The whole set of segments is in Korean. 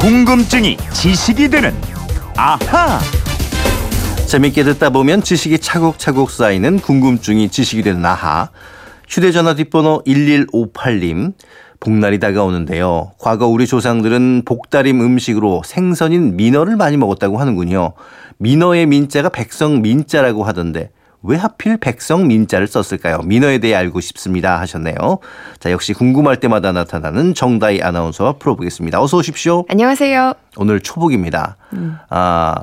궁금증이 지식이 되는 아하. 재밌게 듣다 보면 지식이 차곡차곡 쌓이는 궁금증이 지식이 되는 아하. 휴대전화 뒷번호 1158님. 복날이 다가오는데요. 과거 우리 조상들은 복다림 음식으로 생선인 민어를 많이 먹었다고 하는군요. 민어의 민자가 백성 민자라고 하던데 왜 하필 백성 민자를 썼을까요? 민어에 대해 알고 싶습니다 하셨네요. 자, 역시 궁금할 때마다 나타나는 정다희 아나운서와 풀어보겠습니다. 어서 오십시오. 안녕하세요. 오늘 초복입니다. 음. 아,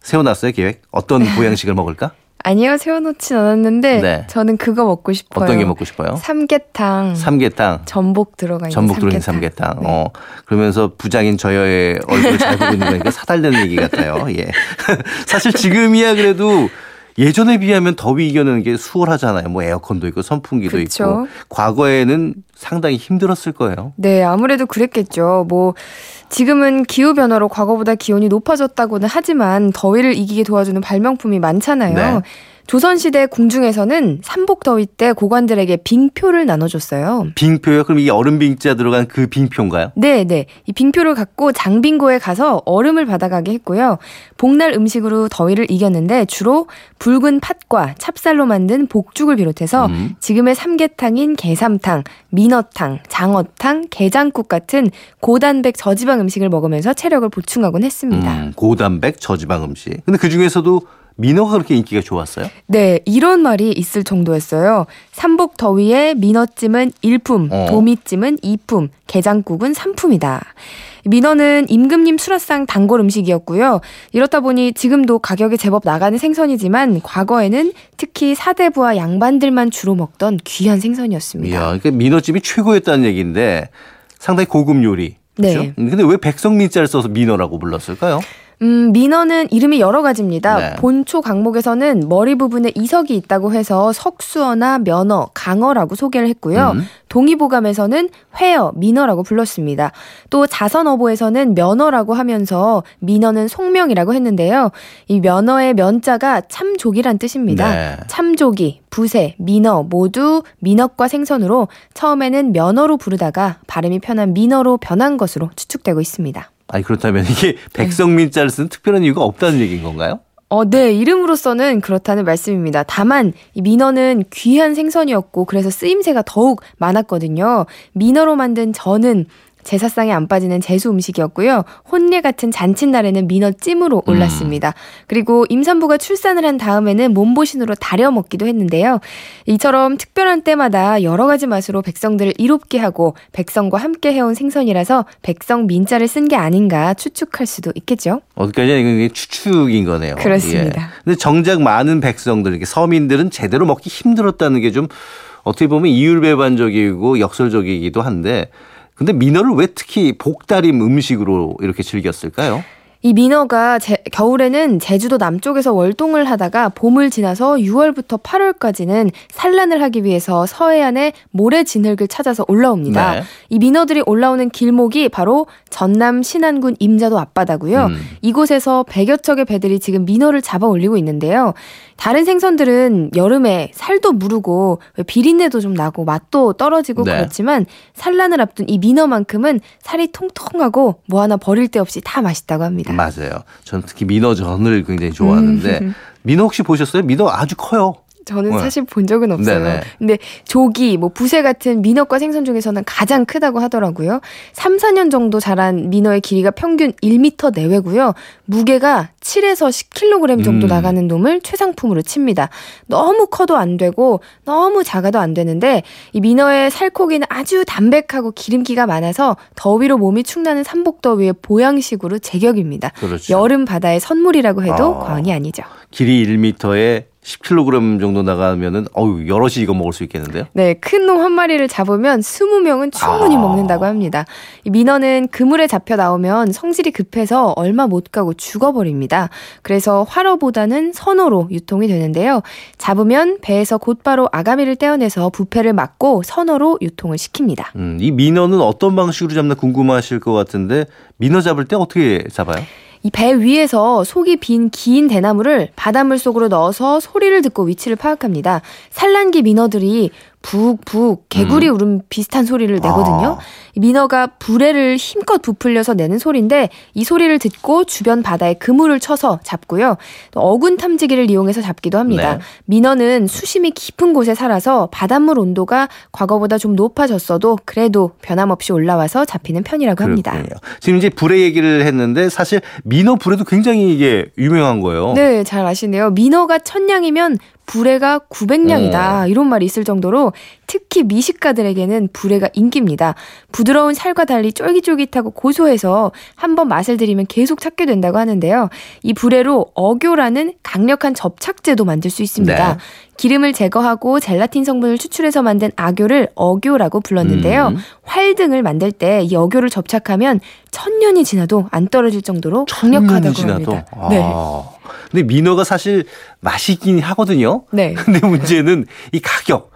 세워놨어요, 계획? 어떤 보양식을 먹을까? 아니요, 세워놓진 않았는데 네. 저는 그거 먹고 싶어요. 어떤 게 먹고 싶어요? 삼계탕. 삼계탕. 전복 들어가 있는 전복 들어있는 삼계탕. 네. 어, 그러면서 부장인 저여의 얼굴 잘 보고 있는 거니까 사달되는 얘기 같아요. 예. 사실 지금이야 그래도 예전에 비하면 더위 이겨내는 게 수월하잖아요. 뭐 에어컨도 있고 선풍기도 그쵸? 있고. 과거에는 상당히 힘들었을 거예요. 네, 아무래도 그랬겠죠. 뭐 지금은 기후 변화로 과거보다 기온이 높아졌다고는 하지만 더위를 이기게 도와주는 발명품이 많잖아요. 네. 조선시대 궁중에서는 삼복더위 때 고관들에게 빙표를 나눠줬어요. 빙표요? 그럼 이 얼음 빙자 들어간 그 빙표인가요? 네, 네. 이 빙표를 갖고 장빙고에 가서 얼음을 받아가게 했고요. 복날 음식으로 더위를 이겼는데 주로 붉은 팥과 찹쌀로 만든 복죽을 비롯해서 음. 지금의 삼계탕인 게삼탕, 민어탕, 장어탕, 게장국 같은 고단백 저지방 음식을 먹으면서 체력을 보충하곤 했습니다. 음, 고단백 저지방 음식. 근데 그 중에서도 민어가 그렇게 인기가 좋았어요? 네, 이런 말이 있을 정도였어요. 삼복 더위에 민어찜은 일품, 어. 도미찜은 이품, 게장국은 삼품이다. 민어는 임금님 수라상 단골 음식이었고요. 이렇다 보니 지금도 가격이 제법 나가는 생선이지만 과거에는 특히 사대부와 양반들만 주로 먹던 귀한 생선이었습니다. 이야, 그러니까 민어찜이 최고였다는 얘기인데 상당히 고급 요리. 그렇죠? 네. 근데 왜 백성민자를 써서 민어라고 불렀을까요? 음, 민어는 이름이 여러 가지입니다. 네. 본초 강목에서는 머리 부분에 이석이 있다고 해서 석수어나 면어, 강어라고 소개를 했고요. 음. 동의보감에서는 회어, 민어라고 불렀습니다. 또 자선어보에서는 면어라고 하면서 민어는 송명이라고 했는데요. 이 면어의 면자가 참족이란 뜻입니다. 네. 참족이, 부세, 민어 모두 민어과 생선으로 처음에는 면어로 부르다가 발음이 편한 민어로 변한 것으로 추측되고 있습니다. 아니 그렇다면 이게 백성민자를 쓴 특별한 이유가 없다는 얘기인 건가요? 어, 네. 이름으로서는 그렇다는 말씀입니다. 다만 이 민어는 귀한 생선이었고 그래서 쓰임새가 더욱 많았거든요. 민어로 만든 전은 제사상에 안 빠지는 제수 음식이었고요. 혼례 같은 잔칫날에는 민어 찜으로 음. 올랐습니다. 음. 그리고 임산부가 출산을 한 다음에는 몸보신으로 다려 먹기도 했는데요. 이처럼 특별한 때마다 여러 가지 맛으로 백성들을 이롭게 하고 백성과 함께 해온 생선이라서 백성 민자를 쓴 게 아닌가 추측할 수도 있겠죠. 어디까지나 이게 추측인 거네요. 그렇습니다. 예. 근데 정작 많은 백성들, 서민들은 제대로 먹기 힘들었다는 게 좀 어떻게 보면 이율배반적이고 역설적이기도 한데 근데 민어를 왜 특히 복다림 음식으로 이렇게 즐겼을까요? 이 민어가 제, 겨울에는 제주도 남쪽에서 월동을 하다가 봄을 지나서 6월부터 8월까지는 산란을 하기 위해서 서해안의 모래 진흙을 찾아서 올라옵니다. 네. 이 민어들이 올라오는 길목이 바로 전남 신안군 임자도 앞바다고요. 음. 이곳에서 100여 척의 배들이 지금 민어를 잡아 올리고 있는데요. 다른 생선들은 여름에 살도 무르고 비린내도 좀 나고 맛도 떨어지고 네. 그렇지만 산란을 앞둔 이 민어만큼은 살이 통통하고 뭐 하나 버릴 데 없이 다 맛있다고 합니다. 맞아요. 저는 특히 민어 전을 굉장히 좋아하는데 음. 민어 혹시 보셨어요? 민어 아주 커요. 저는 네. 사실 본 적은 없어요. 네네. 근데 조기, 뭐 부세 같은 민어과 생선 중에서는 가장 크다고 하더라고요. 3, 4년 정도 자란 민어의 길이가 평균 1m 내외고요. 무게가 7에서 10kg 정도 음. 나가는 놈을 최상품으로 칩니다. 너무 커도 안 되고 너무 작아도 안 되는데 이 민어의 살코기는 아주 담백하고 기름기가 많아서 더위로 몸이 축나는 삼복더위의 보양식으로 제격입니다. 그렇죠. 여름 바다의 선물이라고 해도 아. 과언이 아니죠. 길이 1m에 10kg 정도 나가면은 어유 여럿이 이거 먹을 수 있겠는데요? 네, 큰 놈 한 마리를 잡으면 20명은 충분히 아. 먹는다고 합니다. 이 민어는 그물에 잡혀 나오면 성질이 급해서 얼마 못 가고 죽어버립니다. 그래서 활어보다는 선어로 유통이 되는데요. 잡으면 배에서 곧바로 아가미를 떼어내서 부패를 막고 선어로 유통을 시킵니다. 음, 이 민어는 어떤 방식으로 잡나 궁금하실 것 같은데 민어 잡을 때 어떻게 잡아요? 이 배 위에서 속이 빈 긴 대나무를 바닷물 속으로 넣어서 소리를 듣고 위치를 파악합니다. 산란기 민어들이 북북 개구리 음. 울음 비슷한 소리를 내거든요. 아. 민어가 불에를 힘껏 부풀려서 내는 소리인데 이 소리를 듣고 주변 바다에 그물을 쳐서 잡고요. 또 어군 탐지기를 이용해서 잡기도 합니다. 네. 민어는 수심이 깊은 곳에 살아서 바닷물 온도가 과거보다 좀 높아졌어도 그래도 변함없이 올라와서 잡히는 편이라고 합니다. 그렇군요. 지금 이제 불의 얘기를 했는데 사실 민어 불에도 굉장히 이게 유명한 거예요. 네, 잘 아시네요. 민어가 천냥이면 불에가 900냥이다. 어. 이런 말이 있을 정도로 특히 미식가들에게는 불에가 인기입니다. 부드러운 살과 달리 쫄깃쫄깃하고 고소해서 한번 맛을 들이면 계속 찾게 된다고 하는데요. 이 불에로 어교라는 강력한 접착제도 만들 수 있습니다. 네. 기름을 제거하고 젤라틴 성분을 추출해서 만든 아교를 어교라고 불렀는데요. 음. 활 등을 만들 때 이 어교를 접착하면 천년이 지나도 안 떨어질 정도로 강력하다고 합니다. 아. 네. 근데 민어가 사실 맛있긴 하거든요. 네. 근데 문제는 이 가격.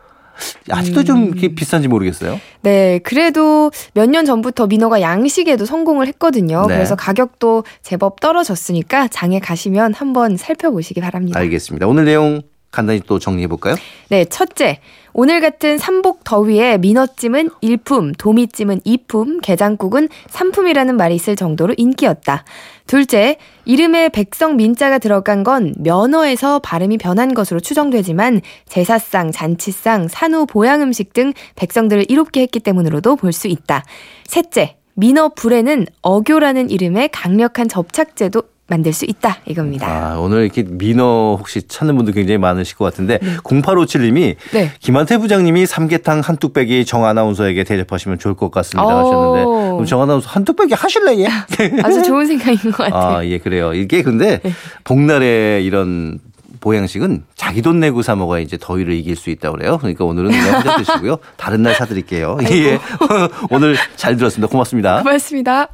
아직도 음. 좀 이렇게 비싼지 모르겠어요. 네, 그래도 몇 년 전부터 민어가 양식에도 성공을 했거든요. 네. 그래서 가격도 제법 떨어졌으니까 장에 가시면 한번 살펴보시기 바랍니다. 알겠습니다. 오늘 내용 간단히 또 정리해 볼까요? 네, 첫째. 오늘 같은 삼복 더위에 민어찜은 일품, 도미찜은 이품, 게장국은 삼품이라는 말이 있을 정도로 인기였다. 둘째, 이름에 백성 민자가 들어간 건 면어에서 발음이 변한 것으로 추정되지만 제사상, 잔치상, 산후 보양 음식 등 백성들을 이롭게 했기 때문으로도 볼 수 있다. 셋째, 민어 불에는 어교라는 이름의 강력한 접착제도 만들 수 있다 이겁니다. 아, 오늘 이렇게 민어 혹시 찾는 분들 굉장히 많으실 것 같은데 네. 0857님이 네. 김한태 부장님이 삼계탕 한 뚝배기 정 아나운서에게 대접하시면 좋을 것 같습니다 오. 하셨는데 그럼 정 아나운서 한 뚝배기 하실래요? 아주 좋은 생각인 것 같아요. 아, 예, 그래요. 이게 근데 네. 복날에 이런 보양식은 자기 돈 내고 사 먹어야 이제 더위를 이길 수 있다고 그래요. 그러니까 오늘은 그냥 혼자 드시고요. 다른 날 사드릴게요. 예. 오늘 잘 들었습니다. 고맙습니다. 고맙습니다.